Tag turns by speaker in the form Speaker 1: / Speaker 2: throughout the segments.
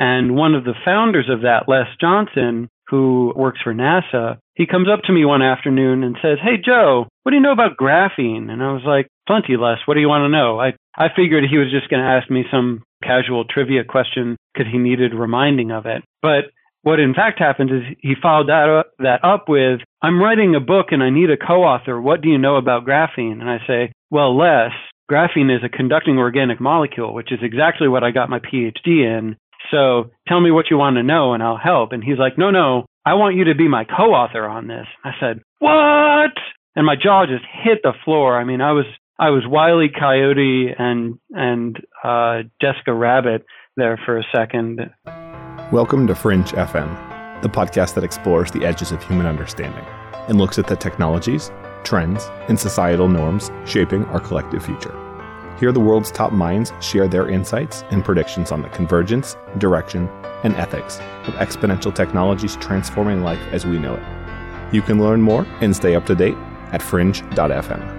Speaker 1: And one of the founders of that, Les Johnson, who works for NASA, he comes up to me one afternoon and says, Hey, Joe, what do you know about graphene? And I was like, Plenty, Les. What do you want to know? I, I figured he was just going to ask me some casual trivia question because he needed reminding of it. But what in fact happened is he followed that up, that up with, I'm writing a book and I need a co-author. What do you know about graphene? And I say, well, Les, graphene is a conducting organic molecule, which is exactly what I got my PhD in. So tell me what you want to know and I'll help. And he's like, no, no, I want you to be my co-author on this. I said, what? And my jaw just hit the floor. I mean, I was, I was Wiley Coyote and, and, uh, Jessica Rabbit there for a second.
Speaker 2: Welcome to Fringe FM, the podcast that explores the edges of human understanding and looks at the technologies, trends, and societal norms shaping our collective future. Here, the world's top minds share their insights and predictions on the convergence, direction, and ethics of exponential technologies transforming life as we know it. You can learn more and stay up to date at fringe.fm.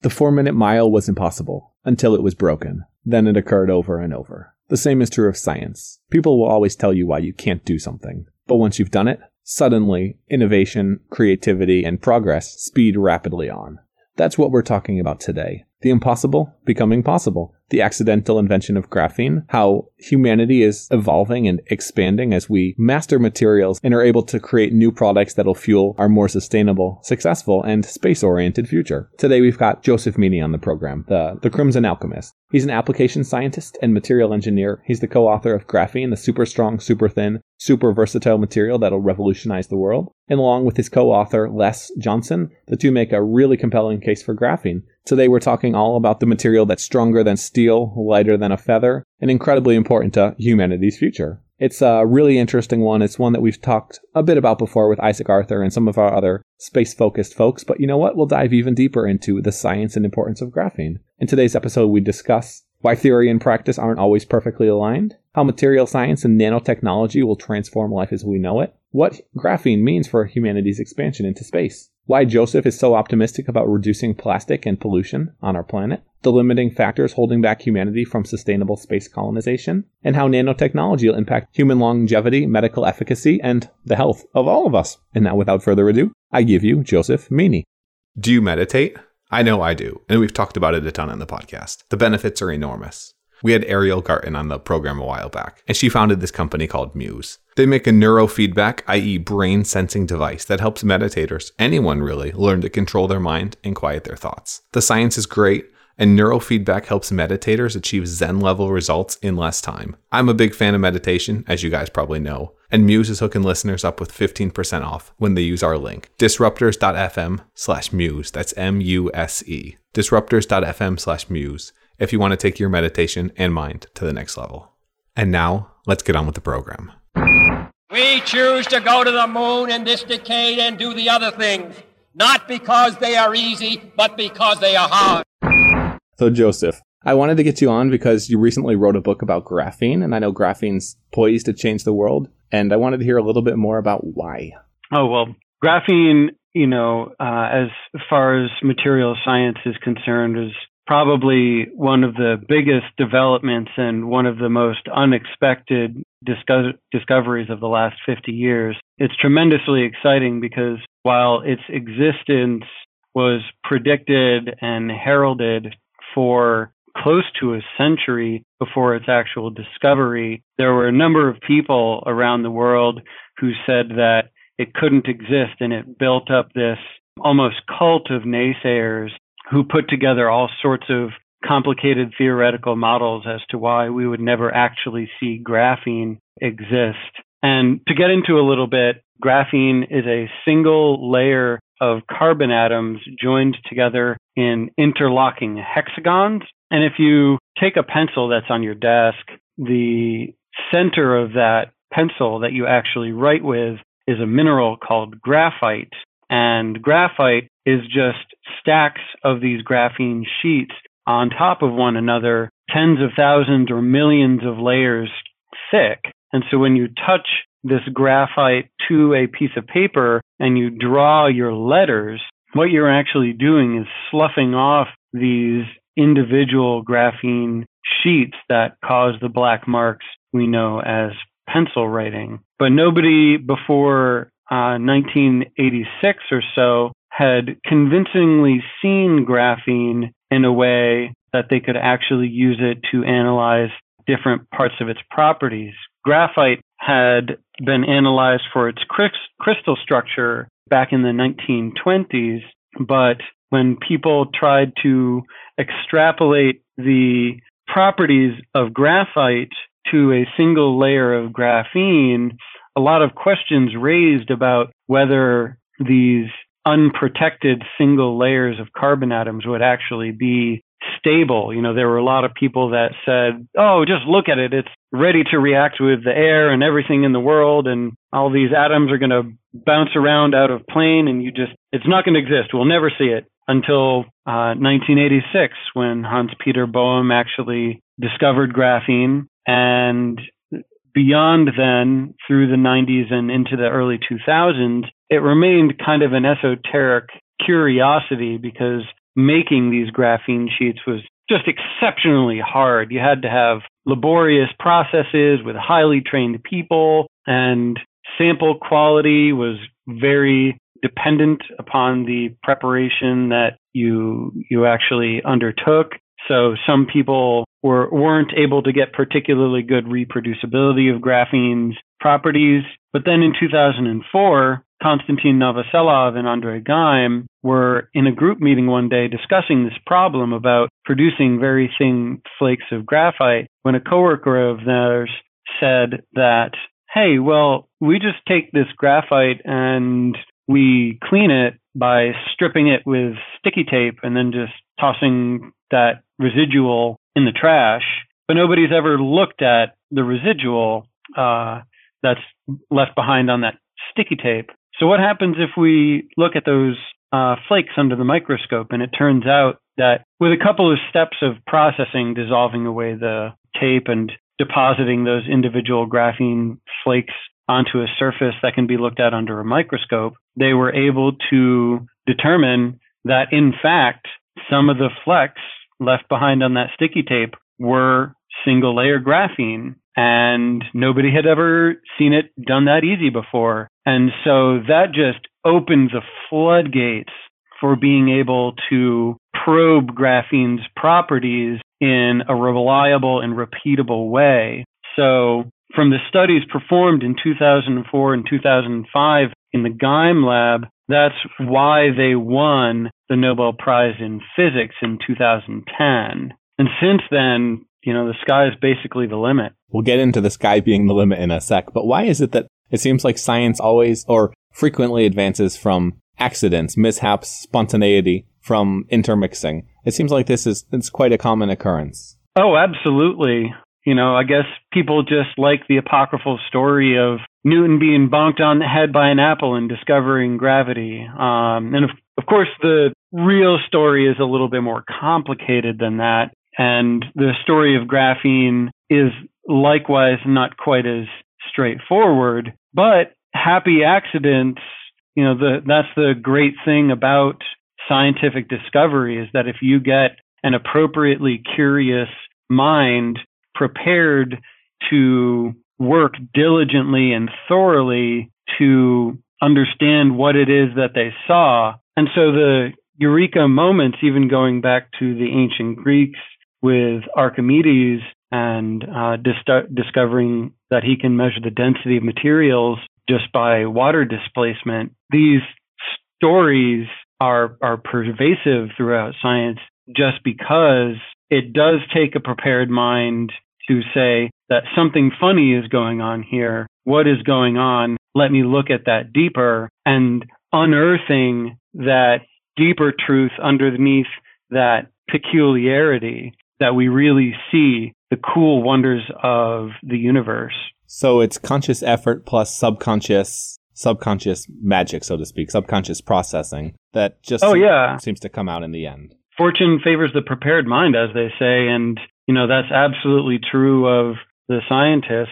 Speaker 2: The four minute mile was impossible until it was broken. Then it occurred over and over. The same is true of science. People will always tell you why you can't do something. But once you've done it, suddenly innovation, creativity, and progress speed rapidly on. That's what we're talking about today. The impossible becoming possible. The accidental invention of graphene, how humanity is evolving and expanding as we master materials and are able to create new products that'll fuel our more sustainable, successful, and space oriented future. Today we've got Joseph Meany on the program, the, the Crimson Alkemist. He's an application scientist and material engineer. He's the co author of Graphene, the super strong, super thin, super versatile material that'll revolutionize the world. And along with his co author, Les Johnson, the two make a really compelling case for graphene. Today we're talking all about the material that's stronger than steel, lighter than a feather, and incredibly important to humanity's future. It's a really interesting one. It's one that we've talked a bit about before with Isaac Arthur and some of our other space focused folks. But you know what? We'll dive even deeper into the science and importance of graphene. In today's episode, we discuss why theory and practice aren't always perfectly aligned, how material science and nanotechnology will transform life as we know it, what graphene means for humanity's expansion into space, why Joseph is so optimistic about reducing plastic and pollution on our planet, the limiting factors holding back humanity from sustainable space colonization, and how nanotechnology will impact human longevity, medical efficacy, and the health of all of us. And now, without further ado, I give you Joseph Meany.
Speaker 3: Do you meditate? I know I do, and we've talked about it a ton on the podcast. The benefits are enormous. We had Ariel Garten on the program a while back, and she founded this company called Muse. They make a neurofeedback, i.e., brain sensing device that helps meditators, anyone really, learn to control their mind and quiet their thoughts. The science is great, and neurofeedback helps meditators achieve Zen level results in less time. I'm a big fan of meditation, as you guys probably know, and Muse is hooking listeners up with 15% off when they use our link, disruptors.fm slash muse. That's M U S E. Disruptors.fm slash muse if you want to take your meditation and mind to the next level. And now, let's get on with the program.
Speaker 4: We choose to go to the moon in this decade and do the other things, not because they are easy, but because they are hard.
Speaker 2: So, Joseph, I wanted to get you on because you recently wrote a book about graphene, and I know graphene's poised to change the world. And I wanted to hear a little bit more about why.
Speaker 1: Oh, well, graphene, you know, uh, as far as material science is concerned, is probably one of the biggest developments and one of the most unexpected disco- discoveries of the last 50 years. It's tremendously exciting because while its existence was predicted and heralded for close to a century before its actual discovery, there were a number of people around the world who said that it couldn't exist and it built up this almost cult of naysayers who put together all sorts of complicated theoretical models as to why we would never actually see graphene exist. And to get into a little bit, graphene is a single layer of carbon atoms joined together in interlocking hexagons. And if you take a pencil that's on your desk, the center of that pencil that you actually write with is a mineral called graphite. And graphite is just stacks of these graphene sheets on top of one another, tens of thousands or millions of layers thick. And so when you touch this graphite to a piece of paper and you draw your letters, what you're actually doing is sloughing off these individual graphene sheets that cause the black marks we know as pencil writing. But nobody before uh, 1986 or so had convincingly seen graphene in a way that they could actually use it to analyze different parts of its properties. Graphite had been analyzed for its crystal structure back in the 1920s, but when people tried to extrapolate the properties of graphite to a single layer of graphene, a lot of questions raised about whether these unprotected single layers of carbon atoms would actually be stable. You know, there were a lot of people that said, oh, just look at it. It's ready to react with the air and everything in the world, and all these atoms are going to bounce around out of plane, and you just, it's not going to exist. We'll never see it until uh, 1986 when Hans Peter Boehm actually discovered graphene. And beyond then, through the 90s and into the early 2000s, it remained kind of an esoteric curiosity because making these graphene sheets was just exceptionally hard. You had to have laborious processes with highly trained people, and sample quality was very dependent upon the preparation that you you actually undertook. So some people were weren't able to get particularly good reproducibility of graphene's properties. But then in 2004, Konstantin Novoselov and Andre Geim were in a group meeting one day discussing this problem about producing very thin flakes of graphite when a coworker of theirs said that, hey, well, we just take this graphite and we clean it by stripping it with sticky tape and then just tossing that residual in the trash. But nobody's ever looked at the residual uh, that's left behind on that sticky tape. So what happens if we look at those uh, flakes under the microscope and it turns out that with a couple of steps of processing, dissolving away the tape and depositing those individual graphene flakes onto a surface that can be looked at under a microscope, they were able to determine that in fact, some of the flecks left behind on that sticky tape were single layer graphene and nobody had ever seen it done that easy before. And so that just opened the floodgates for being able to probe graphene's properties in a reliable and repeatable way. So from the studies performed in 2004 and 2005 in the Geim lab, that's why they won the Nobel Prize in Physics in 2010. And since then, you know, the sky is basically the limit.
Speaker 2: We'll get into the sky being the limit in a sec, but why is it that it seems like science always or frequently advances from accidents, mishaps, spontaneity, from intermixing? It seems like this is it's quite a common occurrence.
Speaker 1: Oh, absolutely. You know, I guess people just like the apocryphal story of Newton being bonked on the head by an apple and discovering gravity. Um, and of, of course, the real story is a little bit more complicated than that. And the story of graphene is likewise not quite as straightforward, but happy accidents, you know, the, that's the great thing about scientific discovery is that if you get an appropriately curious mind prepared to work diligently and thoroughly to understand what it is that they saw. And so the eureka moments, even going back to the ancient Greeks with Archimedes and uh, dis- discovering that he can measure the density of materials just by water displacement. These stories are are pervasive throughout science just because it does take a prepared mind to say that something funny is going on here. What is going on? Let me look at that deeper and unearthing that deeper truth underneath that peculiarity that we really see the cool wonders of the universe.
Speaker 2: So it's conscious effort plus subconscious subconscious magic, so to speak, subconscious processing that just
Speaker 1: oh,
Speaker 2: seems,
Speaker 1: yeah.
Speaker 2: seems to come out in the end.
Speaker 1: Fortune favors the prepared mind, as they say, and you know that's absolutely true of the scientists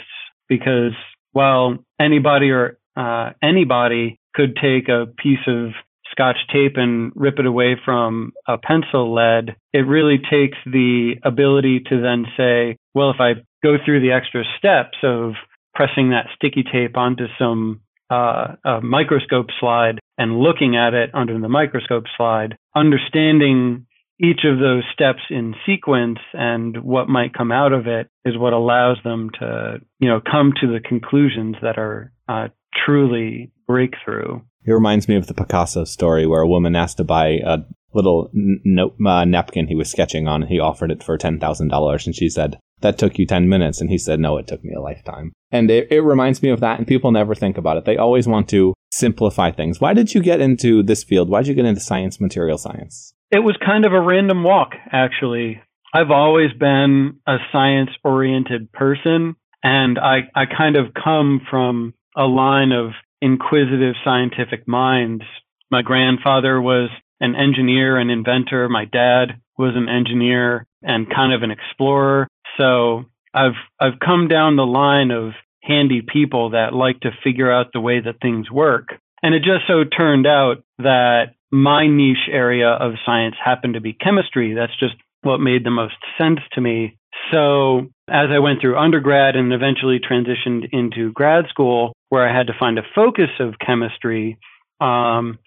Speaker 1: because while anybody or uh, anybody could take a piece of scotch tape and rip it away from a pencil lead. It really takes the ability to then say, well, if I go through the extra steps of pressing that sticky tape onto some uh, microscope slide and looking at it under the microscope slide, understanding each of those steps in sequence and what might come out of it is what allows them to, you know, come to the conclusions that are uh, truly breakthrough.
Speaker 2: It reminds me of the Picasso story where a woman asked to buy a little note, uh, napkin he was sketching on. And he offered it for $10,000 and she said, that took you 10 minutes. And he said, no, it took me a lifetime. And it, it reminds me of that. And people never think about it. They always want to simplify things. Why did you get into this field? Why did you get into science, material science?
Speaker 1: It was kind of a random walk, actually. I've always been a science oriented person, and I, I kind of come from a line of inquisitive scientific minds. My grandfather was an engineer and inventor. My dad was an engineer and kind of an explorer. So I've I've come down the line of handy people that like to figure out the way that things work. And it just so turned out that my niche area of science happened to be chemistry. That's just what made the most sense to me. So as I went through undergrad and eventually transitioned into grad school, where I had to find a focus of chemistry, um,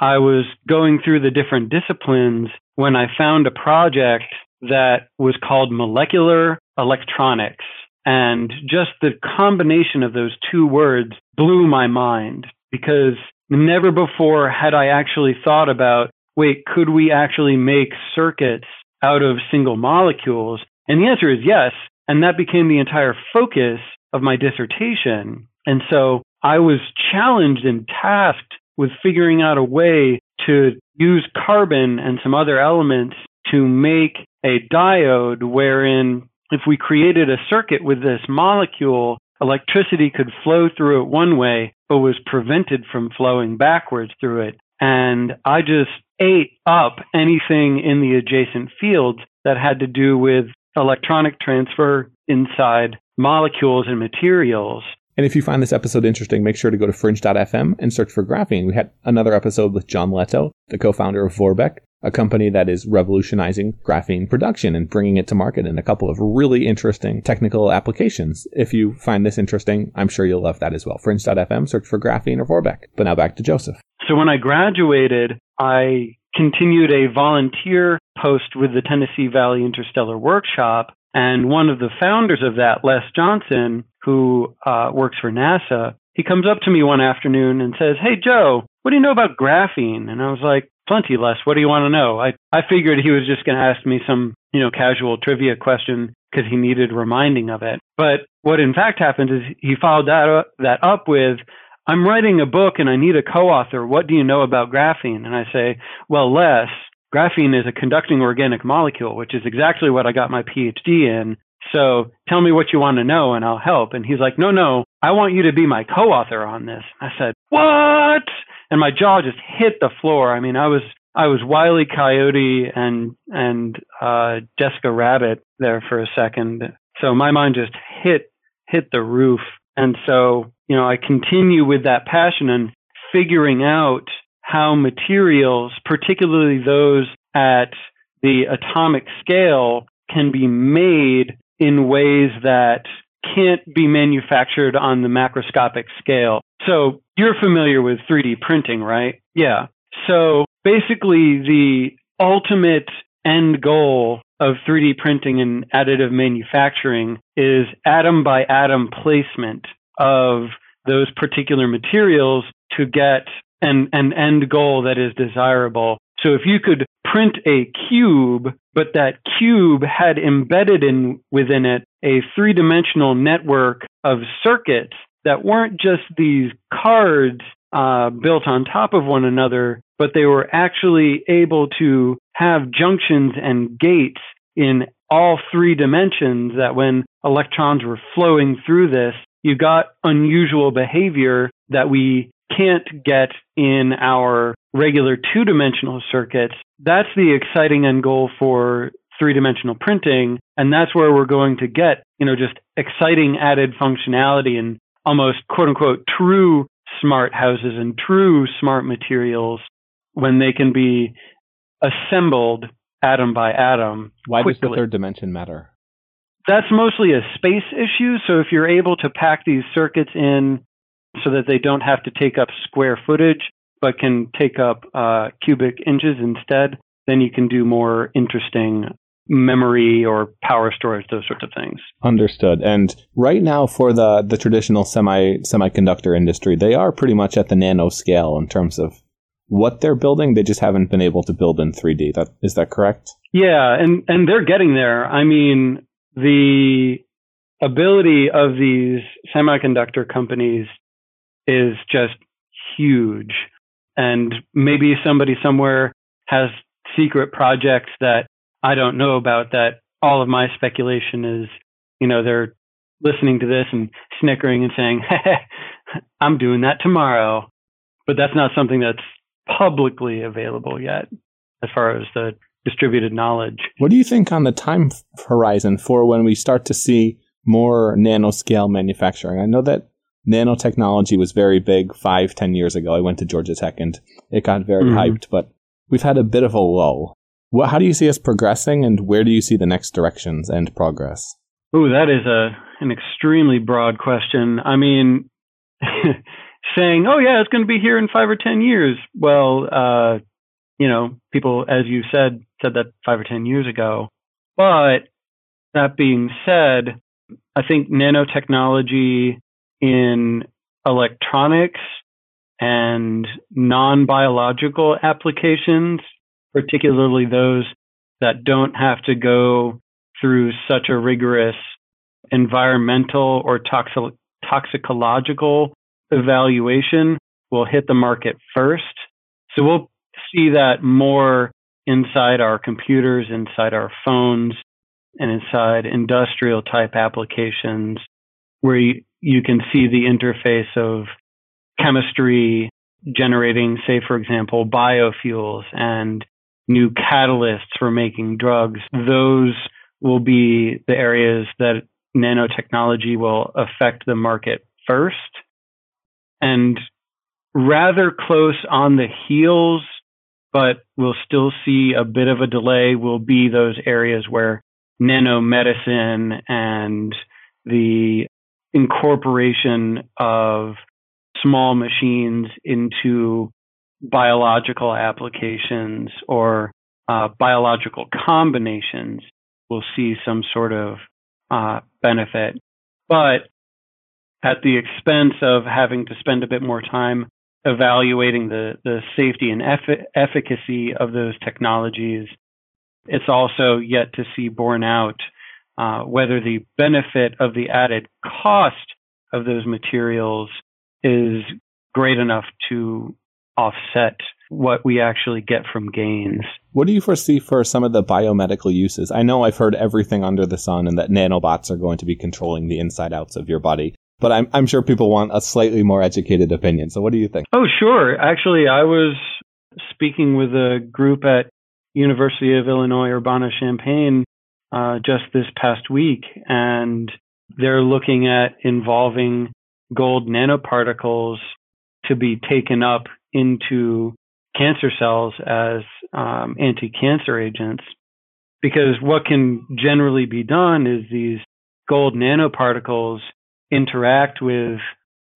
Speaker 1: I was going through the different disciplines when I found a project that was called molecular electronics. And just the combination of those two words blew my mind because Never before had I actually thought about, wait, could we actually make circuits out of single molecules? And the answer is yes. And that became the entire focus of my dissertation. And so I was challenged and tasked with figuring out a way to use carbon and some other elements to make a diode wherein if we created a circuit with this molecule, electricity could flow through it one way, but was prevented from flowing backwards through it. And I just ate up anything in the adjacent fields that had to do with electronic transfer inside molecules and materials.
Speaker 2: And if you find this episode interesting, make sure to go to fringe.fm and search for graphene. We had another episode with John Lettow, the co founder of Vorbeck, a company that is revolutionizing graphene production and bringing it to market in a couple of really interesting technical applications. If you find this interesting, I'm sure you'll love that as well. Fringe.fm, search for graphene or Vorbeck. But now back to Joseph.
Speaker 1: So when I graduated, I continued a volunteer post with the Tennessee Valley Interstellar Workshop. And one of the founders of that, Les Johnson, who uh, works for NASA, he comes up to me one afternoon and says, Hey, Joe, what do you know about graphene? And I was like, plenty Les. What do you want to know? I, I figured he was just going to ask me some, you know, casual trivia question because he needed reminding of it. But what in fact happened is he followed that up, that up with, I'm writing a book and I need a co-author. What do you know about graphene? And I say, well, Les, graphene is a conducting organic molecule, which is exactly what I got my PhD in. So tell me what you want to know and I'll help. And he's like, no, no, I want you to be my co-author on this. I said, what? And my jaw just hit the floor. I mean, I was I was Wiley Coyote and and uh, Jessica Rabbit there for a second. So my mind just hit hit the roof. And so you know, I continue with that passion and figuring out how materials, particularly those at the atomic scale, can be made in ways that can't be manufactured on the macroscopic scale. So you're familiar with 3D printing, right? Yeah. So basically, the ultimate end goal of 3D printing and additive manufacturing is atom by atom placement of those particular materials to get an, an end goal that is desirable. So if you could print a cube, but that cube had embedded in within it a three dimensional network of circuits that weren't just these cards uh, built on top of one another, but they were actually able to have junctions and gates in all three dimensions that when electrons were flowing through this, you got unusual behavior that we can't get in our regular two dimensional circuits. That's the exciting end goal for three dimensional printing. And that's where we're going to get, you know, just exciting added functionality and almost quote unquote true smart houses and true smart materials. when they can be assembled atom by atom.
Speaker 2: Why
Speaker 1: quickly.
Speaker 2: does the third dimension matter?
Speaker 1: That's mostly a space issue. So if you're able to pack these circuits in so that they don't have to take up square footage, but can take up uh, cubic inches instead, then you can do more interesting memory or power storage, those sorts of things.
Speaker 2: Understood. And right now, for the the traditional semi semiconductor industry, they are pretty much at the nano scale in terms of what they're building. They just haven't been able to build in 3D. That is that correct?
Speaker 1: Yeah, and and they're getting there. I mean, the ability of these semiconductor companies is just huge. And maybe somebody somewhere has secret projects that I don't know about that all of my speculation is, you know, they're listening to this and snickering and saying, hey, I'm doing that tomorrow. But that's not something that's publicly available yet as far as the distributed knowledge.
Speaker 2: What do you think on the time horizon for when we start to see more nanoscale manufacturing? I know that nanotechnology was very big five, ten years ago. I went to Georgia Tech and it got very mm-hmm. hyped, but we've had a bit of a lull. What, how do you see us progressing, and where do you see the next directions and progress?
Speaker 1: Oh, that is a an extremely broad question. I mean, saying, "Oh yeah, it's going to be here in five or ten years." Well, uh, you know, people, as you said, said that five or ten years ago. But that being said, I think nanotechnology in electronics and non biological applications, particularly those that don't have to go through such a rigorous environmental or toxic- toxicological evaluation, will hit the market first. So we'll see that more inside our computers, inside our phones, and inside industrial type applications where you, you can see the interface of chemistry generating, say, for example, biofuels and new catalysts for making drugs. Those will be the areas that nanotechnology will affect the market first. And rather close on the heels, but we'll still see a bit of a delay, will be those areas where nanomedicine and the incorporation of small machines into biological applications or uh, biological combinations will see some sort of uh, benefit. But at the expense of having to spend a bit more time evaluating the, the safety and eff- efficacy of those technologies, it's also yet to see borne out uh, whether the benefit of the added cost of those materials is great enough to offset what we actually get from gains.
Speaker 2: What do you foresee for some of the biomedical uses? I know I've heard everything under the sun and that nanobots are going to be controlling the inside outs of your body, but I'm, I'm sure people want a slightly more educated opinion. So what do you think?
Speaker 1: Oh, sure. Actually, I was speaking with a group at University of Illinois Urbana-Champaign uh, just this past week, and they're looking at involving gold nanoparticles to be taken up into cancer cells as um, anti-cancer agents. Because what can generally be done is these gold nanoparticles interact with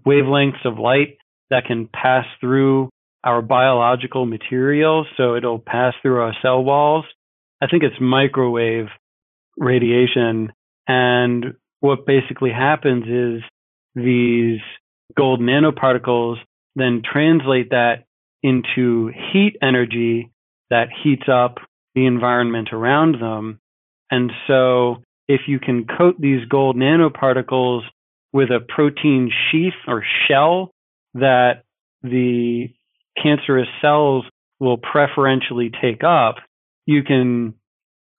Speaker 1: wavelengths of light that can pass through our biological materials. So it'll pass through our cell walls. I think it's microwave radiation. And what basically happens is these gold nanoparticles then translate that into heat energy that heats up the environment around them. And so if you can coat these gold nanoparticles with a protein sheath or shell that the cancerous cells will preferentially take up, you can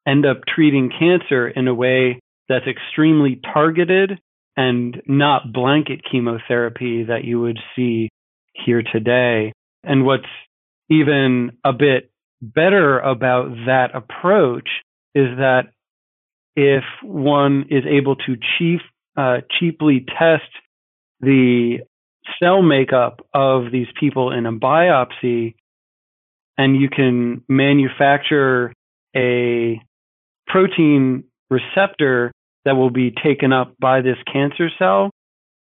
Speaker 1: end up treating cancer in a way that's extremely targeted and not blanket chemotherapy that you would see here today. And what's even a bit better about that approach is that if one is able to chief, uh, cheaply test the cell makeup of these people in a biopsy, and you can manufacture a protein receptor that will be taken up by this cancer cell,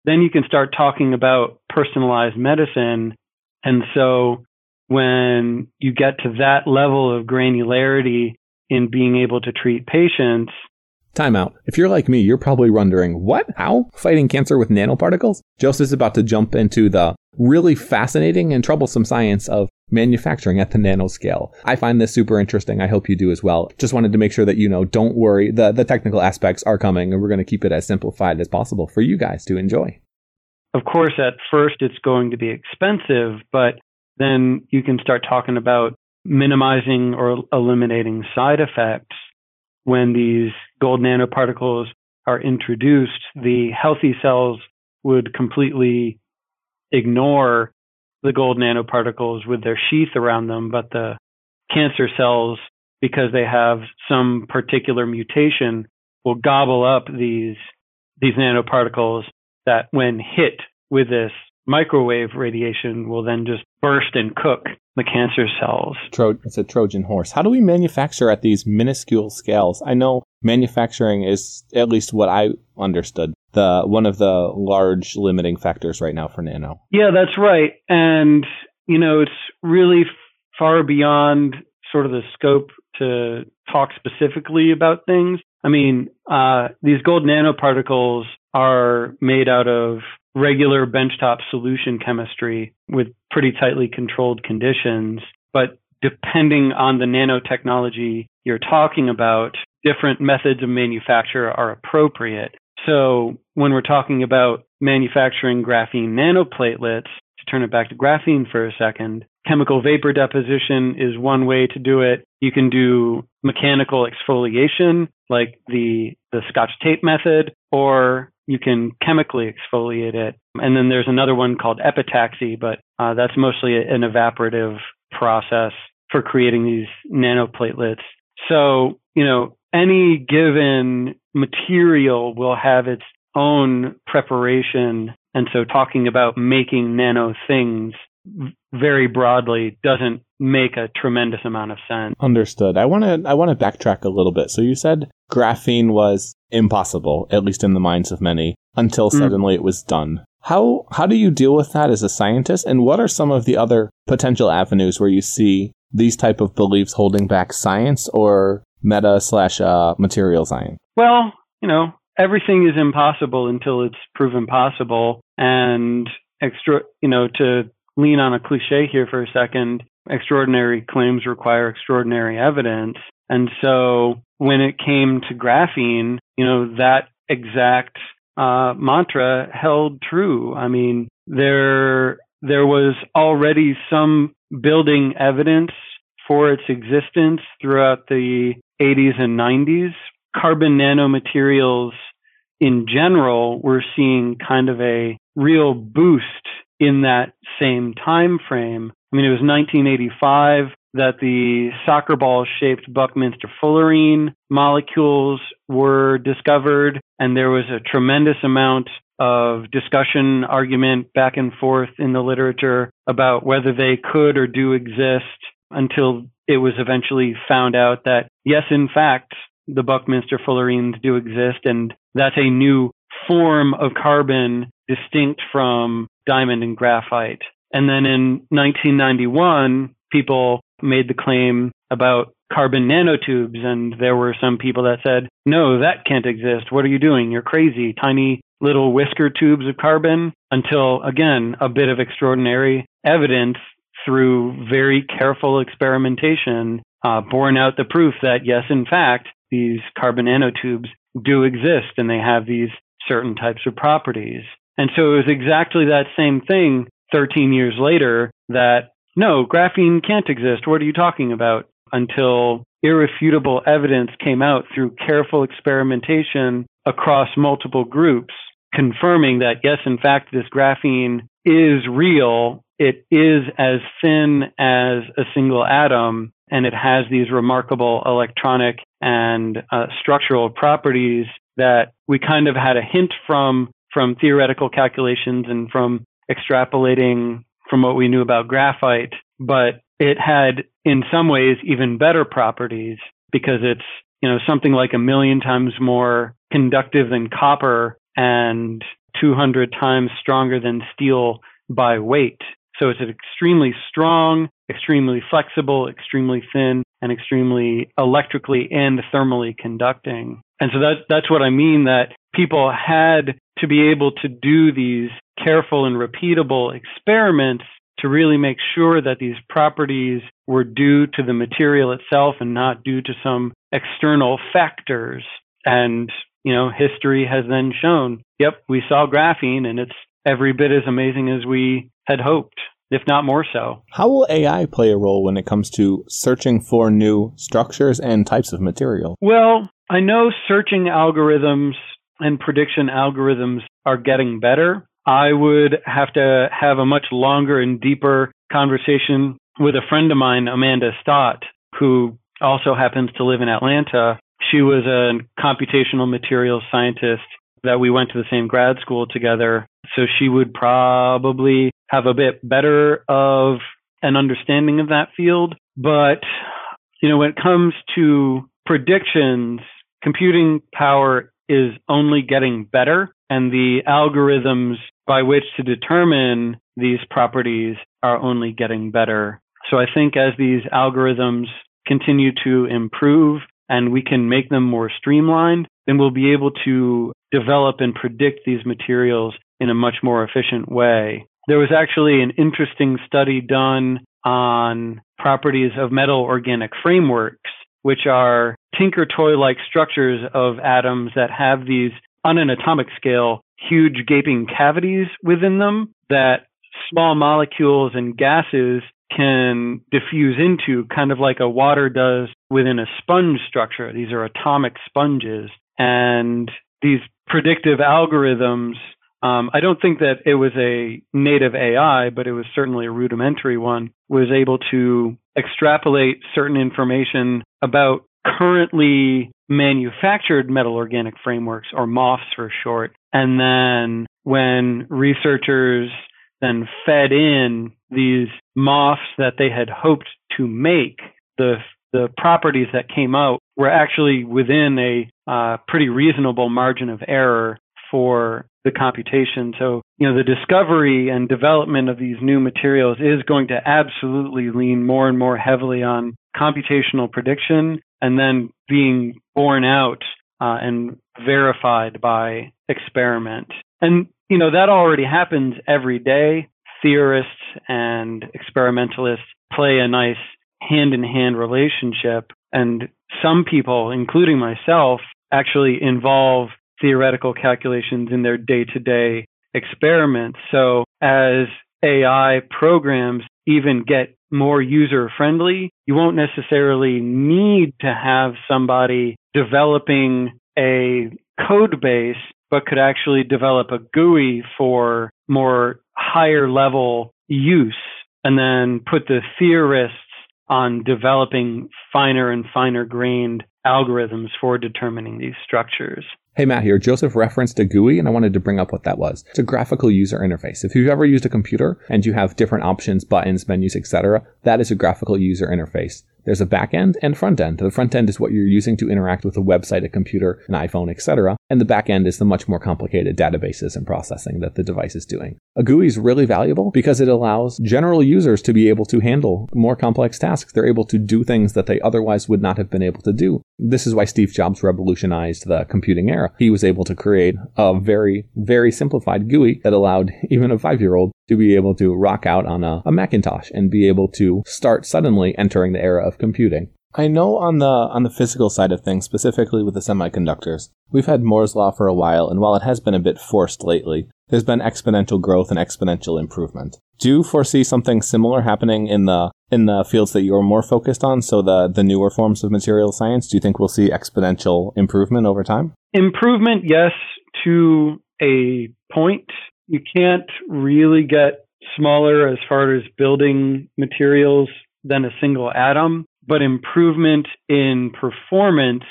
Speaker 1: then you can start talking about personalized medicine. And so when you get to that level of granularity in being able to treat patients,
Speaker 2: Time out. If you're like me, you're probably wondering, what? How? Fighting cancer with nanoparticles? Joseph's about to jump into the really fascinating and troublesome science of manufacturing at the nanoscale. I find this super interesting. I hope you do as well. Just wanted to make sure that you know, don't worry. The, the technical aspects are coming and we're going to keep it as simplified as possible for you guys to enjoy.
Speaker 1: Of course, at first it's going to be expensive, but then you can start talking about minimizing or eliminating side effects when these gold nanoparticles are introduced, the healthy cells would completely ignore the gold nanoparticles with their sheath around them, but the cancer cells, because they have some particular mutation, will gobble up these these nanoparticles that when hit with this microwave radiation will then just burst and cook the cancer cells.
Speaker 2: Tro- it's a Trojan horse. How do we manufacture at these minuscule scales? I know manufacturing is at least what I understood the one of the large limiting factors right now for nano.
Speaker 1: Yeah, that's right. And you know, it's really far beyond sort of the scope to talk specifically about things. I mean, uh, these gold nanoparticles are made out of regular benchtop solution chemistry with pretty tightly controlled conditions. But depending on the nanotechnology you're talking about, different methods of manufacture are appropriate. So when we're talking about manufacturing graphene nanoplatelets, to turn it back to graphene for a second, chemical vapor deposition is one way to do it. You can do mechanical exfoliation, like the, the scotch tape method, or you can chemically exfoliate it. And then there's another one called epitaxy, but uh, that's mostly an evaporative process for creating these nanoplatelets. So, you know, any given material will have its own preparation. And so talking about making nano things very broadly doesn't make a tremendous amount of sense.
Speaker 2: Understood. I want to I want to backtrack a little bit. So you said graphene was impossible, at least in the minds of many, until mm. suddenly it was done. How how do you deal with that as a scientist and what are some of the other potential avenues where you see these type of beliefs holding back science or meta slash uh, material science?
Speaker 1: Well, you know, everything is impossible until it's proven possible. And extra, you know, to lean on a cliche here for a second, extraordinary claims require extraordinary evidence. And so when it came to graphene, you know, that exact uh, mantra held true. I mean, there there was already some building evidence for its existence throughout the 80s and 90s. Carbon nanomaterials in general, we're seeing kind of a real boost in that same time frame. I mean, it was 1985 that the soccer ball shaped Buckminster fullerene molecules were discovered, and there was a tremendous amount of discussion, argument back and forth in the literature about whether they could or do exist until it was eventually found out that, yes, in fact, the Buckminster fullerenes do exist, and that's a new form of carbon distinct from diamond and graphite. And then in 1991, people made the claim about carbon nanotubes, and there were some people that said, no, that can't exist. What are you doing? You're crazy. Tiny little whisker tubes of carbon until, again, a bit of extraordinary evidence through very careful experimentation, uh, borne out the proof that yes, in fact, these carbon nanotubes do exist and they have these certain types of properties. And so it was exactly that same thing 13 years later that no, graphene can't exist. What are you talking about? Until irrefutable evidence came out through careful experimentation across multiple groups, confirming that yes, in fact, this graphene is real. It is as thin as a single atom and it has these remarkable electronic and uh, structural properties that we kind of had a hint from from theoretical calculations and from extrapolating from what we knew about graphite but it had in some ways even better properties because it's, you know, something like a million times more conductive than copper and 200 times stronger than steel by weight. So it's extremely strong, extremely flexible, extremely thin, and extremely electrically and thermally conducting. And so that, that's what I mean that people had to be able to do these careful and repeatable experiments to really make sure that these properties were due to the material itself and not due to some external factors. And, you know, history has then shown, yep, we saw graphene and it's every bit as amazing as we had hoped if not more so.
Speaker 2: How will AI play a role when it comes to searching for new structures and types of material?
Speaker 1: Well, I know searching algorithms and prediction algorithms are getting better. I would have to have a much longer and deeper conversation with a friend of mine, Amanda Stott, who also happens to live in Atlanta. She was a computational materials scientist that we went to the same grad school together. So she would probably have a bit better of an understanding of that field. But, you know, when it comes to predictions, computing power is only getting better and the algorithms by which to determine these properties are only getting better. So I think as these algorithms continue to improve and we can make them more streamlined, then we'll be able to develop and predict these materials in a much more efficient way. There was actually an interesting study done on properties of metal organic frameworks, which are tinker toy like structures of atoms that have these, on an atomic scale, huge gaping cavities within them that small molecules and gases can diffuse into, kind of like a water does within a sponge structure. These are atomic sponges. And these predictive algorithms um, I don't think that it was a native AI, but it was certainly a rudimentary one, was able to extrapolate certain information about currently manufactured metal organic frameworks, or MOFs for short. And then when researchers then fed in these MOFs that they had hoped to make, the the properties that came out were actually within a uh, pretty reasonable margin of error for the computation. So, you know, the discovery and development of these new materials is going to absolutely lean more and more heavily on computational prediction and then being borne out uh, and verified by experiment. And, you know, that already happens every day. Theorists and experimentalists play a nice hand in hand relationship. And some people, including myself, actually involve theoretical calculations in their day to day experiments. So as AI programs even get more user friendly, you won't necessarily need to have somebody developing a code base, but could actually develop a GUI for more higher level use and then put the theorists on developing finer and finer grained algorithms for determining these structures.
Speaker 2: Hey Matt here. Joseph referenced a GUI and I wanted to bring up what that was. It's a graphical user interface. If you've ever used a computer and you have different options, buttons, menus, etc., that is a graphical user interface. There's a back end and front end. The front end is what you're using to interact with a website, a computer, an iPhone, etc. And the back end is the much more complicated databases and processing that the device is doing. A GUI is really valuable because it allows general users to be able to handle more complex tasks. They're able to do things that they otherwise would not have been able to do. This is why Steve Jobs revolutionized the computing era. He was able to create a very, very simplified GUI that allowed even a five year old to be able to rock out on a, a Macintosh and be able to start suddenly entering the era of computing. I know on the on the physical side of things, specifically with the semiconductors, we've had Moore's law for a while, and while it has been a bit forced lately, there's been exponential growth and exponential improvement. Do you foresee something similar happening in the in the fields that you're more focused on? So the the newer forms of material science, do you think we'll see exponential improvement over time?
Speaker 1: Improvement, yes, to a point you can't really get smaller as far as building materials than a single atom, but improvement in performance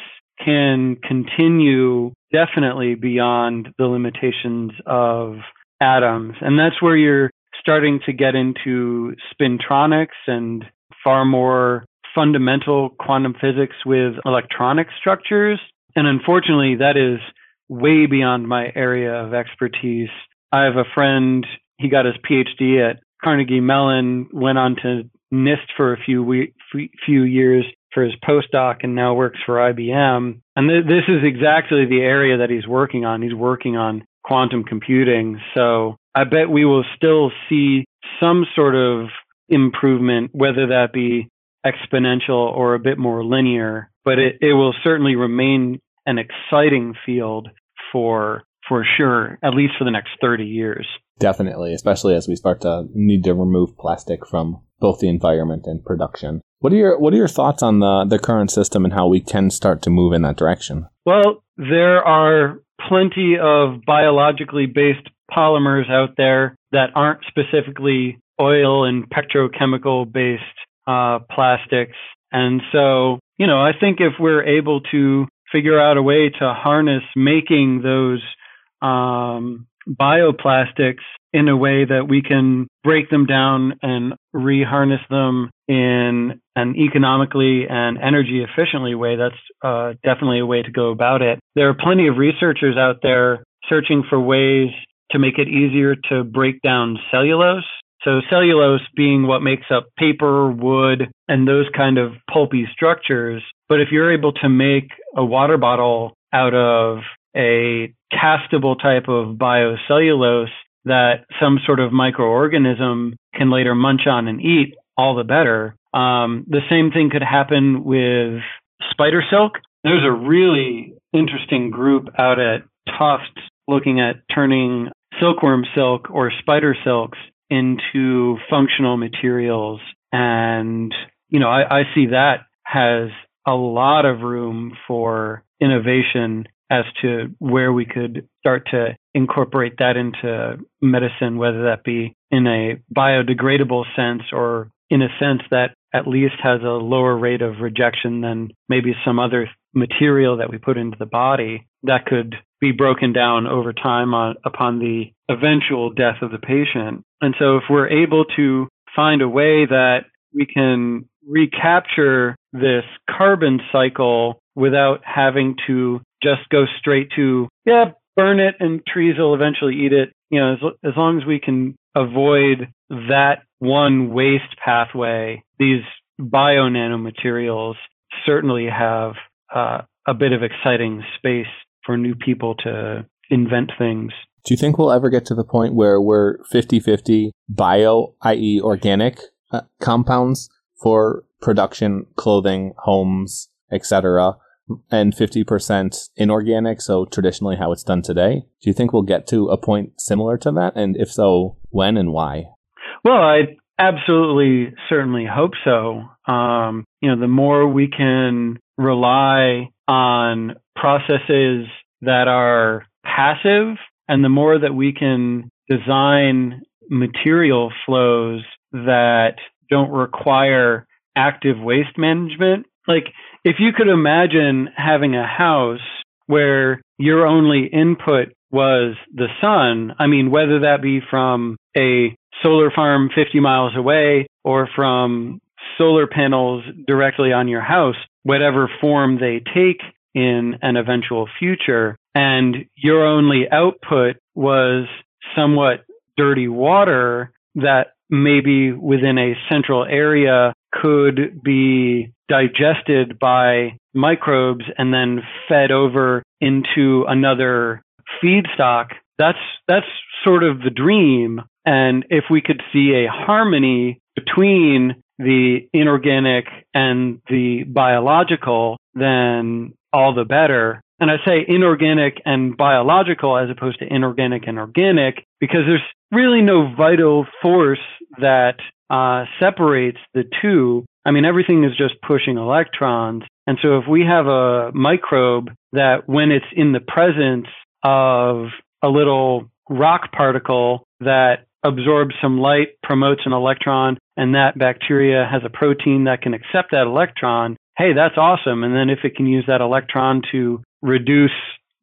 Speaker 1: can continue definitely beyond the limitations of atoms. And that's where you're starting to get into spintronics and far more fundamental quantum physics with electronic structures. And unfortunately, that is way beyond my area of expertise. I have a friend, he got his PhD at Carnegie Mellon, went on to NIST for a few we- few years for his postdoc and now works for IBM. And th- this is exactly the area that he's working on. He's working on quantum computing. So I bet we will still see some sort of improvement, whether that be exponential or a bit more linear, but it, it will certainly remain an exciting field for for sure, at least for the next 30 years.
Speaker 2: Definitely, especially as we start to need to remove plastic from both the environment and production. What are your what are your thoughts on the the current system and how we can start to move in that direction?
Speaker 1: Well, there are plenty of biologically based polymers out there that aren't specifically oil and petrochemical based uh, plastics. And so, you know, I think if we're able to figure out a way to harness making those um, bioplastics in a way that we can break them down and reharness them in an economically and energy efficiently way, that's uh, definitely a way to go about it. There are plenty of researchers out there searching for ways to make it easier to break down cellulose. So cellulose being what makes up paper, wood, and those kind of pulpy structures. But if you're able to make a water bottle out of a castable type of biocellulose that some sort of microorganism can later munch on and eat, all the better. Um, the same thing could happen with spider silk. There's a really interesting group out at Tufts looking at turning silkworm silk or spider silks into functional materials. And, you know, I, I see that has a lot of room for innovation as to where we could start to incorporate that into medicine, whether that be in a biodegradable sense or in a sense that at least has a lower rate of rejection than maybe some other material that we put into the body that could be broken down over time on, upon the eventual death of the patient. And so if we're able to find a way that we can recapture this carbon cycle without having to just go straight to, yeah, burn it and trees will eventually eat it. You know, as, as long as we can avoid that one waste pathway, these bio nanomaterials certainly have uh, a bit of exciting space for new people to invent things.
Speaker 2: Do you think we'll ever get to the point where we're 50 50 bio, i.e., organic uh, compounds for production, clothing, homes, etc., and 50% inorganic, so traditionally how it's done today? Do you think we'll get to a point similar to that? And if so, when and why?
Speaker 1: Well, I absolutely certainly hope so. Um, you know, the more we can rely on processes that are passive and the more that we can design material flows that don't require active waste management. Like if you could imagine having a house where your only input was the sun, I mean, whether that be from a solar farm 50 miles away or from solar panels directly on your house, whatever form they take in an eventual future, and your only output was somewhat dirty water that maybe within a central area could be digested by microbes and then fed over into another feedstock. That's that's sort of the dream and if we could see a harmony between the inorganic and the biological then all the better and I say inorganic and biological as opposed to inorganic and organic because there's really no vital force that uh, separates the two. I mean, everything is just pushing electrons. And so if we have a microbe that when it's in the presence of a little rock particle that absorbs some light, promotes an electron, and that bacteria has a protein that can accept that electron, hey, that's awesome. And then if it can use that electron to reduce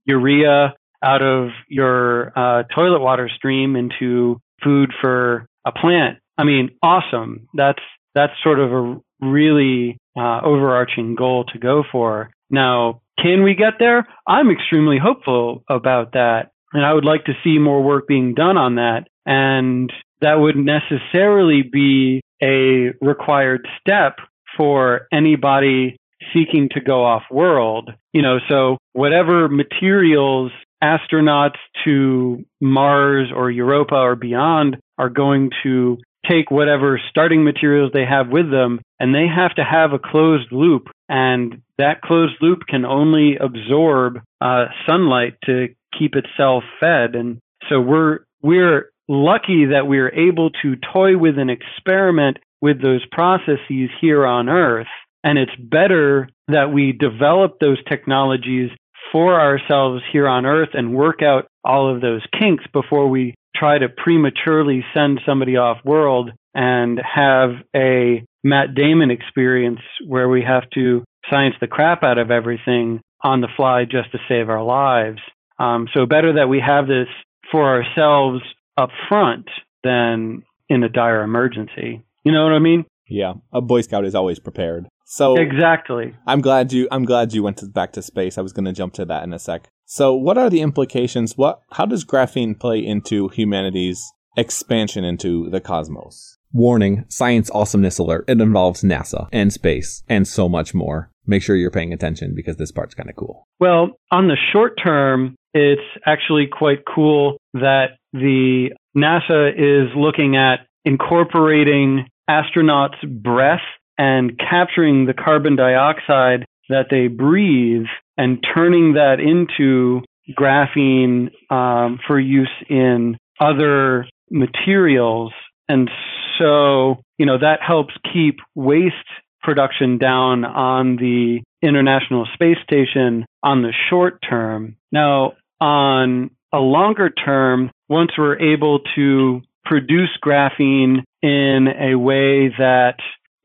Speaker 1: urea out of your uh, toilet water stream into food for a plant, I mean, awesome. That's that's sort of a really uh, overarching goal to go for. Now, can we get there? I'm extremely hopeful about that. And I would like to see more work being done on that. And that would necessarily be a required step for anybody seeking to go off world. You know, so whatever materials astronauts to Mars or Europa or beyond are going to take whatever starting materials they have with them and they have to have a closed loop and that closed loop can only absorb uh, sunlight to keep itself fed and so we're we're lucky that we're able to toy with an experiment with those processes here on earth and it's better that we develop those technologies for ourselves here on earth and work out all of those kinks before we try to prematurely send somebody off world and have a Matt Damon experience where we have to science the crap out of everything on the fly just to save our lives. Um, so better that we have this for ourselves up front than in a dire emergency. You know what I mean?
Speaker 2: Yeah, a Boy Scout is always prepared. So
Speaker 1: exactly.
Speaker 2: I'm glad you I'm glad you went to, back to space. I was going to jump to that in a sec. So what are the implications? What how does graphene play into humanity's expansion into the cosmos? Warning, science awesomeness alert. It involves NASA and space and so much more. Make sure you're paying attention because this part's kind of cool.
Speaker 1: Well, on the short term, it's actually quite cool that the NASA is looking at incorporating astronauts' breath and capturing the carbon dioxide that they breathe and turning that into graphene um, for use in other materials. And so, you know, that helps keep waste production down on the International Space Station on the short term. Now, on a longer term, once we're able to produce graphene in a way that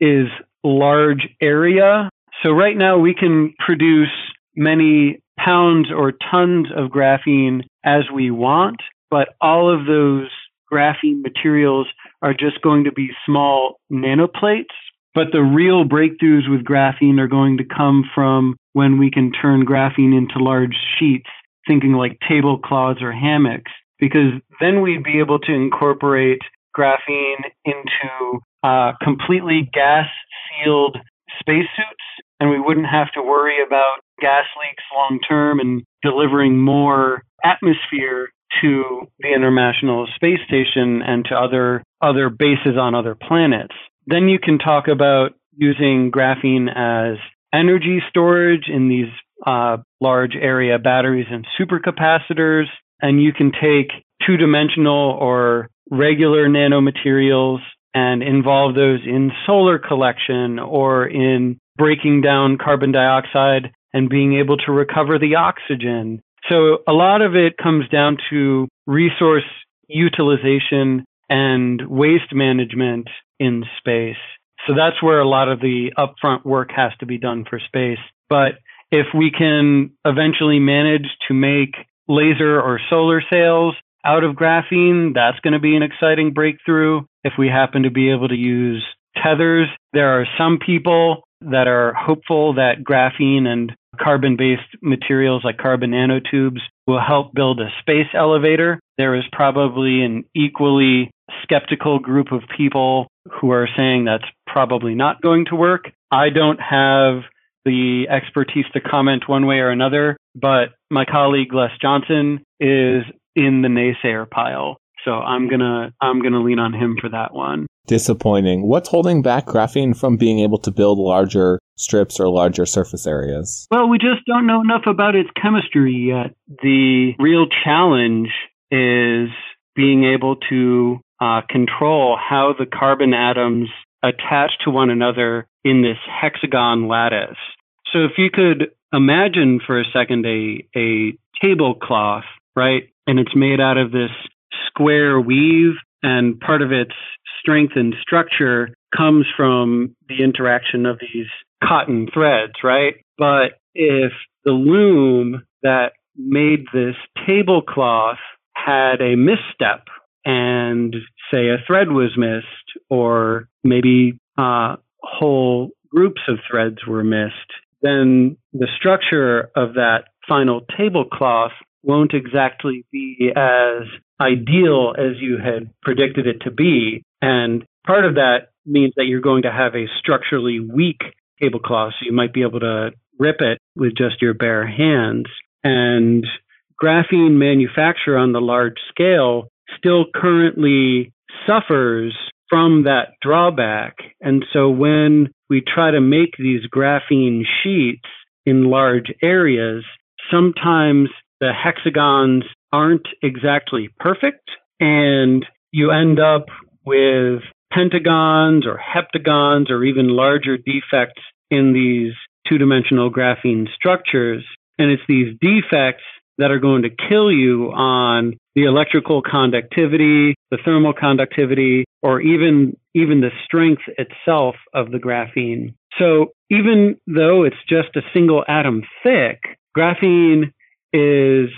Speaker 1: is large area. So right now we can produce many pounds or tons of graphene as we want, but all of those graphene materials are just going to be small nanoplates. But the real breakthroughs with graphene are going to come from when we can turn graphene into large sheets, thinking like tablecloths or hammocks, because then we'd be able to incorporate graphene into uh, completely gas sealed spacesuits, and we wouldn't have to worry about gas leaks long term and delivering more atmosphere to the International Space Station and to other other bases on other planets. Then you can talk about using graphene as energy storage in these uh, large area batteries and supercapacitors, and you can take two dimensional or regular nanomaterials and involve those in solar collection or in breaking down carbon dioxide and being able to recover the oxygen. So a lot of it comes down to resource utilization and waste management in space. So that's where a lot of the upfront work has to be done for space. But if we can eventually manage to make laser or solar sails out of graphene, that's going to be an exciting breakthrough. If we happen to be able to use tethers, there are some people that are hopeful that graphene and carbon based materials like carbon nanotubes will help build a space elevator. There is probably an equally skeptical group of people who are saying that's probably not going to work. I don't have the expertise to comment one way or another, but my colleague Les Johnson is in the naysayer pile. So I'm gonna I'm gonna lean on him for that one.
Speaker 2: Disappointing. What's holding back graphene from being able to build larger strips or larger surface areas?
Speaker 1: Well, we just don't know enough about its chemistry yet. The real challenge is being able to uh, control how the carbon atoms attach to one another in this hexagon lattice. So if you could imagine for a second a, a tablecloth, right? and it's made out of this square weave and part of its strength and structure comes from the interaction of these cotton threads, right? But if the loom that made this tablecloth had a misstep and say a thread was missed or maybe uh, whole groups of threads were missed, then the structure of that final tablecloth won't exactly be as ideal as you had predicted it to be. And part of that means that you're going to have a structurally weak tablecloth, so you might be able to rip it with just your bare hands. And graphene manufacture on the large scale still currently suffers from that drawback. And so when we try to make these graphene sheets in large areas, sometimes the hexagons aren't exactly perfect and you end up with pentagons or heptagons or even larger defects in these two dimensional graphene structures. And it's these defects that are going to kill you on the electrical conductivity, the thermal conductivity, or even, even the strength itself of the graphene. So even though it's just a single atom thick, graphene is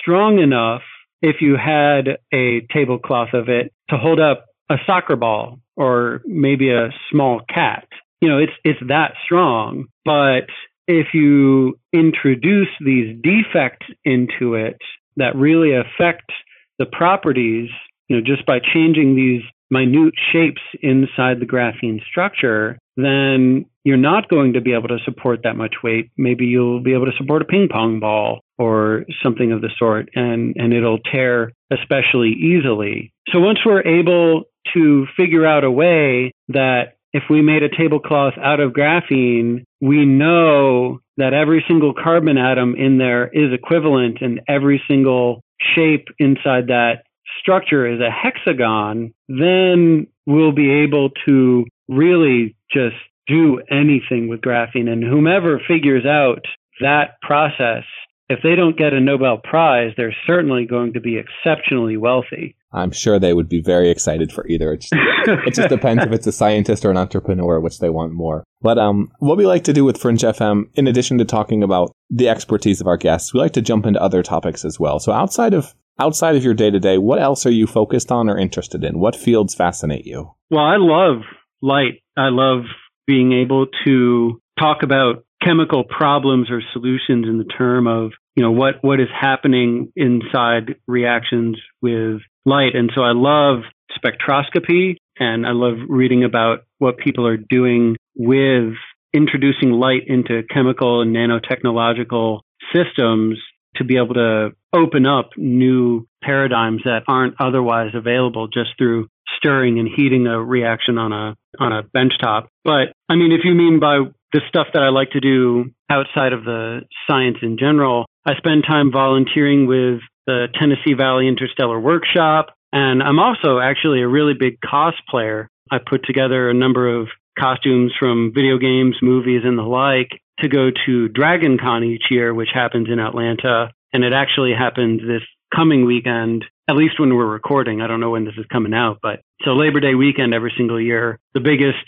Speaker 1: strong enough if you had a tablecloth of it to hold up a soccer ball or maybe a small cat. You know, it's it's that strong, but if you introduce these defects into it that really affect the properties, you know, just by changing these minute shapes inside the graphene structure, then you're not going to be able to support that much weight. Maybe you'll be able to support a ping pong ball or something of the sort, and, and it'll tear especially easily. So once we're able to figure out a way that if we made a tablecloth out of graphene, we know that every single carbon atom in there is equivalent and every single shape inside that structure is a hexagon, then we'll be able to really just do anything with graphene. And whomever figures out that process if they don't get a Nobel Prize, they're certainly going to be exceptionally wealthy.
Speaker 2: I'm sure they would be very excited for either. It's, it just depends if it's a scientist or an entrepreneur, which they want more. But um, what we like to do with Fringe FM, in addition to talking about the expertise of our guests, we like to jump into other topics as well. So outside of outside of your day to day, what else are you focused on or interested in? What fields fascinate you?
Speaker 1: Well, I love light. I love being able to talk about chemical problems or solutions in the term of you know what what is happening inside reactions with light and so i love spectroscopy and i love reading about what people are doing with introducing light into chemical and nanotechnological systems to be able to open up new paradigms that aren't otherwise available just through stirring and heating a reaction on a on a benchtop. But I mean, if you mean by the stuff that I like to do outside of the science in general, I spend time volunteering with the Tennessee Valley Interstellar Workshop, and I'm also actually a really big cosplayer. I put together a number of costumes from video games, movies, and the like to go to Dragon Con each year, which happens in Atlanta. And it actually happens this coming weekend, at least when we're recording. I don't know when this is coming out, but so Labor Day weekend every single year, the biggest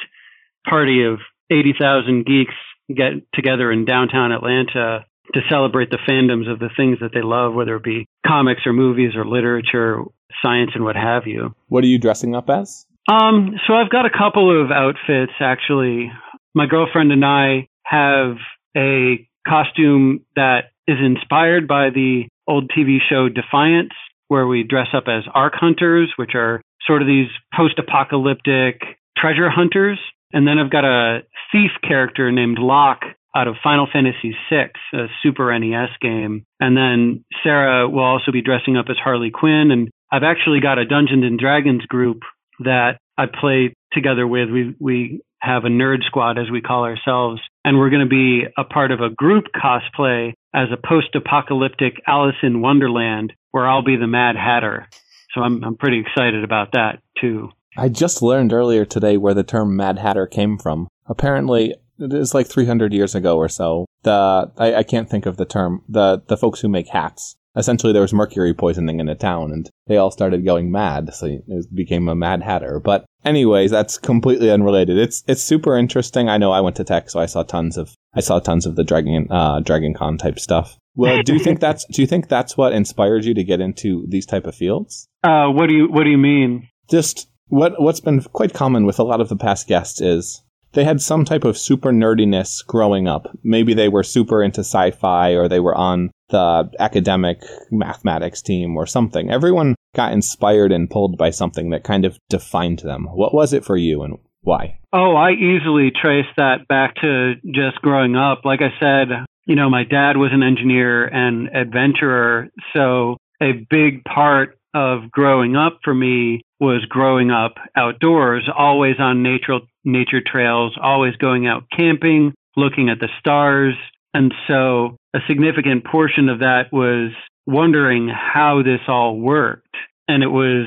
Speaker 1: party of 80,000 geeks get together in downtown Atlanta to celebrate the fandoms of the things that they love, whether it be comics or movies or literature, science, and what have you.
Speaker 2: What are you dressing up as?
Speaker 1: Um, so I've got a couple of outfits actually. My girlfriend and I have a costume that is inspired by the old TV show Defiance, where we dress up as ark hunters, which are sort of these post apocalyptic treasure hunters. And then I've got a thief character named Locke out of Final Fantasy VI, a Super NES game. And then Sarah will also be dressing up as Harley Quinn. And I've actually got a Dungeons and Dragons group that I play together with. We we have a nerd squad as we call ourselves, and we're going to be a part of a group cosplay as a post-apocalyptic Alice in Wonderland, where I'll be the Mad Hatter. So I'm I'm pretty excited about that too.
Speaker 2: I just learned earlier today where the term Mad Hatter came from. Apparently, it is like 300 years ago or so. The I, I can't think of the term. The the folks who make hats. Essentially there was mercury poisoning in a town and they all started going mad so it became a mad hatter. But anyways that's completely unrelated. It's it's super interesting. I know i went to tech so i saw tons of i saw tons of the dragon uh dragon con type stuff. Well do you think that's do you think that's what inspired you to get into these type of fields?
Speaker 1: Uh what do you what do you mean?
Speaker 2: Just what what's been quite common with a lot of the past guests is they had some type of super nerdiness growing up. Maybe they were super into sci fi or they were on the academic mathematics team or something. Everyone got inspired and pulled by something that kind of defined them. What was it for you and why?
Speaker 1: Oh, I easily trace that back to just growing up. Like I said, you know, my dad was an engineer and adventurer. So a big part of growing up for me was growing up outdoors, always on nature nature trails, always going out camping, looking at the stars. And so a significant portion of that was wondering how this all worked. And it was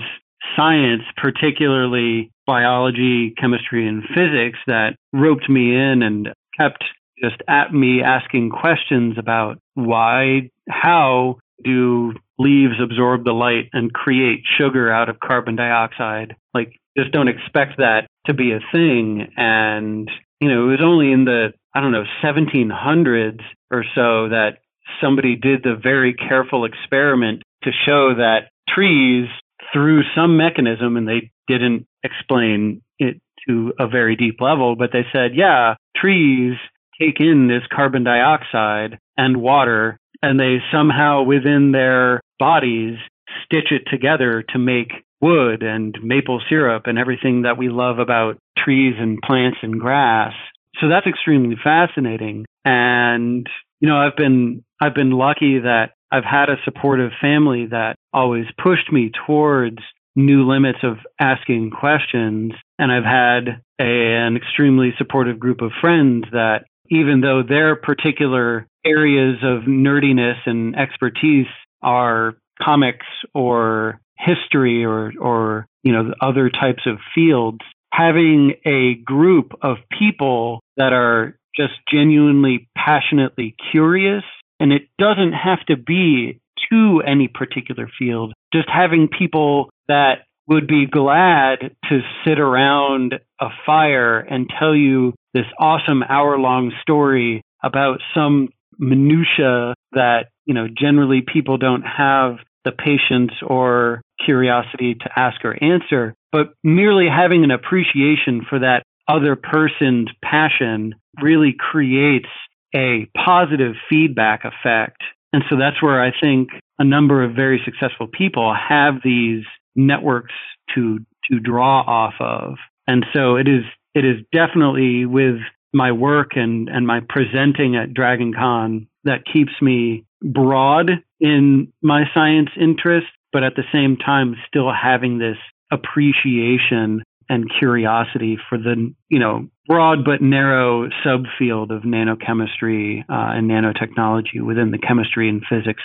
Speaker 1: science, particularly biology, chemistry, and physics, that roped me in and kept just at me asking questions about why, how do leaves absorb the light and create sugar out of carbon dioxide? Like, just don't expect that to be a thing. And, you know, it was only in the, I don't know, 1700s or so that somebody did the very careful experiment to show that trees, through some mechanism, and they didn't explain it to a very deep level, but they said, yeah, trees take in this carbon dioxide and water, and they somehow within their bodies stitch it together to make wood and maple syrup and everything that we love about trees and plants and grass. So that's extremely fascinating. And, you know, I've been, I've been lucky that I've had a supportive family that always pushed me towards new limits of asking questions. And I've had a, an extremely supportive group of friends that even though their particular areas of nerdiness and expertise are comics or history or, or, you know, other types of fields, having a group of people that are just genuinely passionately curious, and it doesn't have to be to any particular field, just having people that would be glad to sit around a fire and tell you this awesome hour long story about some minutia that, you know, generally people don't have the patience or curiosity to ask or answer, but merely having an appreciation for that other person's passion really creates a positive feedback effect. And so that's where I think a number of very successful people have these networks to to draw off of. And so it is it is definitely with my work and, and my presenting at Dragon Con that keeps me broad in my science interest, but at the same time still having this appreciation and curiosity for the you know broad but narrow subfield of nanochemistry uh, and nanotechnology within the chemistry and physics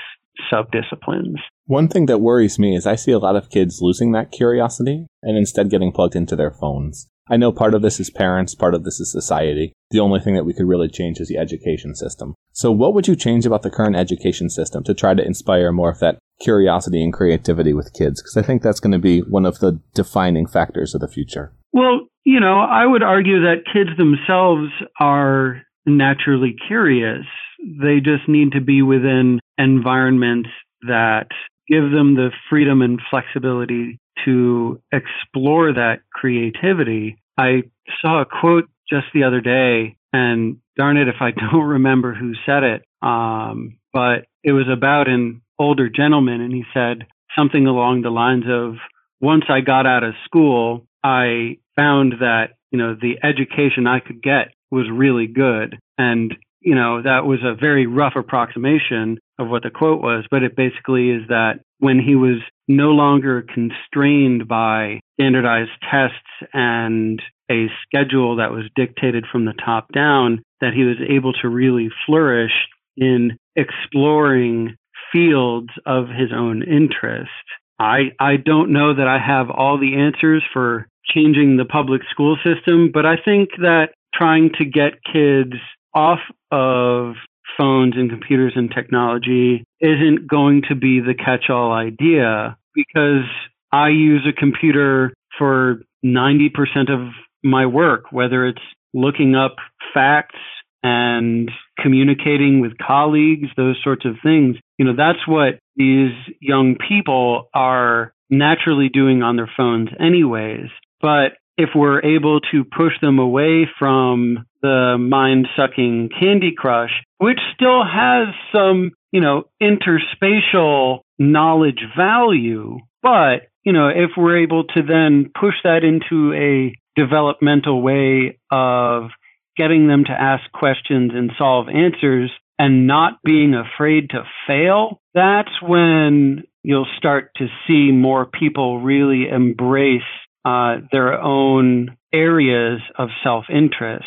Speaker 1: subdisciplines.
Speaker 2: One thing that worries me is I see a lot of kids losing that curiosity and instead getting plugged into their phones. I know part of this is parents, part of this is society. The only thing that we could really change is the education system. So, what would you change about the current education system to try to inspire more of that curiosity and creativity with kids? Because I think that's going to be one of the defining factors of the future.
Speaker 1: Well, you know, I would argue that kids themselves are naturally curious. They just need to be within environments that give them the freedom and flexibility to explore that creativity. I saw a quote just the other day, and darn it if I don't remember who said it, um, but it was about an older gentleman, and he said something along the lines of, once I got out of school, I found that, you know, the education I could get was really good. And, you know, that was a very rough approximation of what the quote was, but it basically is that when he was no longer constrained by standardized tests and a schedule that was dictated from the top down, that he was able to really flourish in exploring fields of his own interest. I, I don't know that I have all the answers for changing the public school system, but I think that trying to get kids off of phones and computers and technology isn't going to be the catch all idea because I use a computer for 90% of my work, whether it's looking up facts and communicating with colleagues, those sorts of things. You know, that's what these young people are naturally doing on their phones anyways. But if we're able to push them away from the mind sucking Candy Crush, which still has some, you know, interspatial knowledge value, but, you know, if we're able to then push that into a developmental way of getting them to ask questions and solve answers and not being afraid to fail, that's when you'll start to see more people really embrace uh, their own areas of self interest.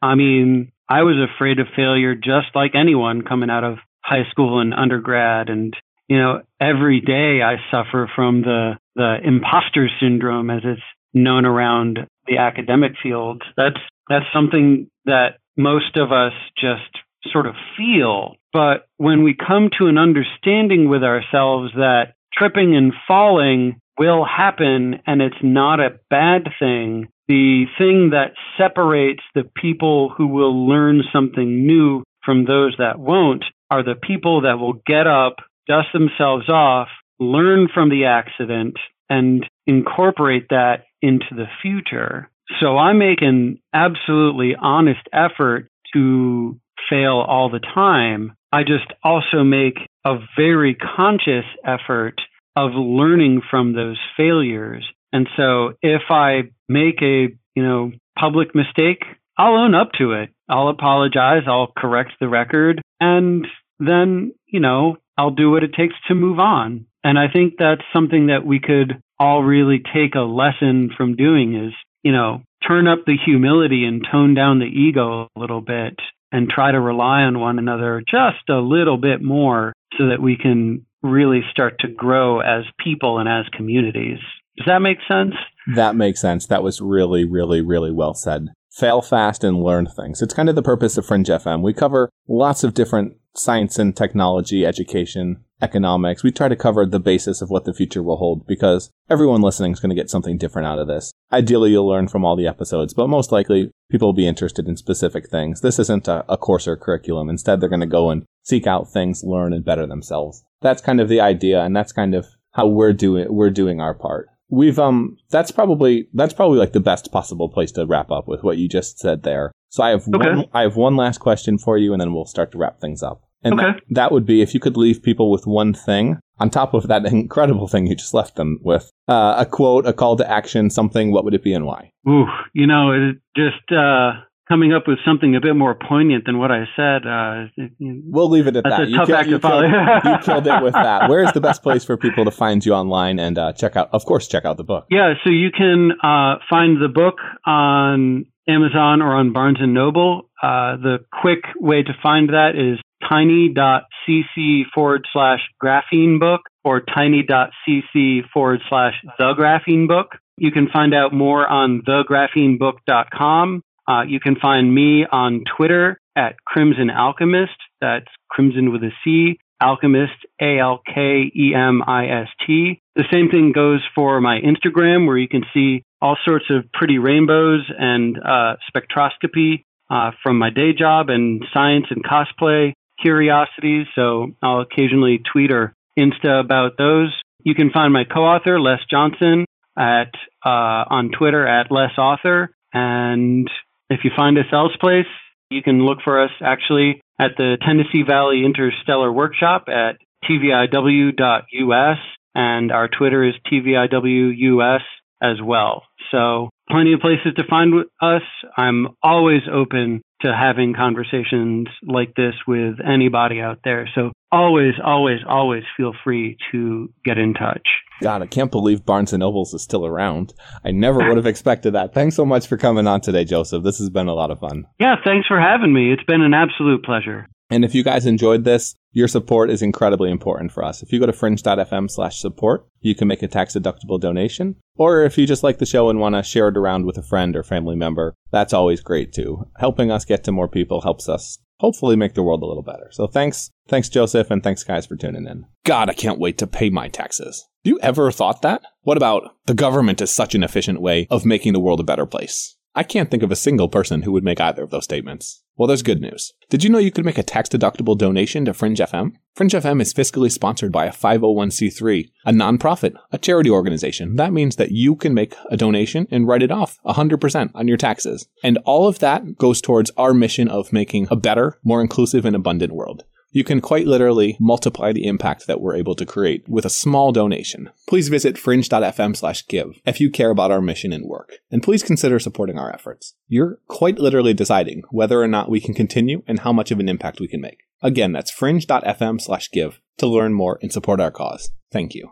Speaker 1: I mean, I was afraid of failure just like anyone coming out of high school and undergrad. And, you know, every day I suffer from the, the imposter syndrome as it's known around the academic field. That's, that's something that most of us just sort of feel. But when we come to an understanding with ourselves that tripping and falling will happen and it's not a bad thing, the thing that separates the people who will learn something new from those that won't are the people that will get up, dust themselves off, learn from the accident, and incorporate that into the future. So I make an absolutely honest effort to fail all the time. I just also make a very conscious effort of learning from those failures. And so if I make a, you know, public mistake, I'll own up to it. I'll apologize. I'll correct the record. And then, you know, I'll do what it takes to move on. And I think that's something that we could all really take a lesson from doing is, you know, turn up the humility and tone down the ego a little bit and try to rely on one another just a little bit more so that we can really start to grow as people and as communities. Does that make sense?
Speaker 2: That makes sense. That was really, really, really well said. Fail fast and learn things. It's kind of the purpose of Fringe FM. We cover lots of different science and technology, education, economics. We try to cover the basis of what the future will hold because everyone listening is going to get something different out of this. Ideally, you'll learn from all the episodes, but most likely people will be interested in specific things. This isn't a, a course or curriculum. Instead, they're going to go and seek out things, learn, and better themselves. That's kind of the idea, and that's kind of how we're doing we're doing our part. We've um that's probably that's probably like the best possible place to wrap up with what you just said there. So I have okay. one I have one last question for you, and then we'll start to wrap things up. And okay. that, that would be if you could leave people with one thing on top of that incredible thing you just left them with uh, a quote, a call to action, something. What would it be and why?
Speaker 1: Ooh, you know, it just uh, coming up with something a bit more poignant than what I said. Uh,
Speaker 2: we'll leave it at that.
Speaker 1: You tough killed, act
Speaker 2: you,
Speaker 1: to follow.
Speaker 2: Killed, you killed it with that. Where is the best place for people to find you online and uh, check out? Of course, check out the book.
Speaker 1: Yeah, so you can uh, find the book on Amazon or on Barnes and Noble. Uh, the quick way to find that is tiny.cc forward slash graphene book or tiny.cc forward slash the graphene book. You can find out more on thegraphenebook.com. Uh, you can find me on Twitter at Crimson Alkemist. That's Crimson with a C. Alkemist, A L K E M I S T. The same thing goes for my Instagram, where you can see all sorts of pretty rainbows and uh, spectroscopy uh, from my day job and science and cosplay curiosities, so I'll occasionally tweet or Insta about those. You can find my co-author Les Johnson at uh, on Twitter at Les Author, and if you find us elsewhere, you can look for us actually at the Tennessee Valley Interstellar Workshop at tviw.us, and our Twitter is tviwus as well. So plenty of places to find us. I'm always open to having conversations like this with anybody out there. So always, always, always feel free to get in touch.
Speaker 2: God, I can't believe Barnes and Nobles is still around. I never would have expected that. Thanks so much for coming on today, Joseph. This has been a lot of fun.
Speaker 1: Yeah, thanks for having me. It's been an absolute pleasure.
Speaker 2: And if you guys enjoyed this, your support is incredibly important for us. If you go to fringe.fm slash support, you can make a tax deductible donation. Or if you just like the show and want to share it around with a friend or family member, that's always great too. Helping us get to more people helps us hopefully make the world a little better. So thanks, thanks Joseph, and thanks guys for tuning in. God, I can't wait to pay my taxes. Do you ever thought that? What about the government is such an efficient way of making the world a better place? I can't think of a single person who would make either of those statements. Well, there's good news. Did you know you could make a tax deductible donation to Fringe FM? Fringe FM is fiscally sponsored by a 501c3, a nonprofit, a charity organization. That means that you can make a donation and write it off 100% on your taxes. And all of that goes towards our mission of making a better, more inclusive, and abundant world. You can quite literally multiply the impact that we're able to create with a small donation. Please visit fringe.fm slash give if you care about our mission and work. And please consider supporting our efforts. You're quite literally deciding whether or not we can continue and how much of an impact we can make. Again, that's fringe.fm slash give to learn more and support our cause. Thank you.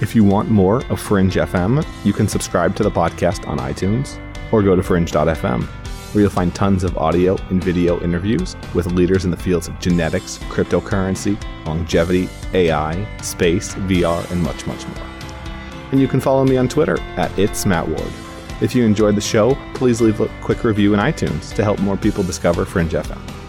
Speaker 3: If you want more of Fringe FM, you can subscribe to the podcast on iTunes or go to fringe.fm where you'll find tons of audio and video interviews with leaders in the fields of genetics, cryptocurrency, longevity, AI, space, VR, and much, much more. And you can follow me on Twitter at It's Matt Ward. If you enjoyed the show, please leave a quick review in iTunes to help more people discover Fringe FM.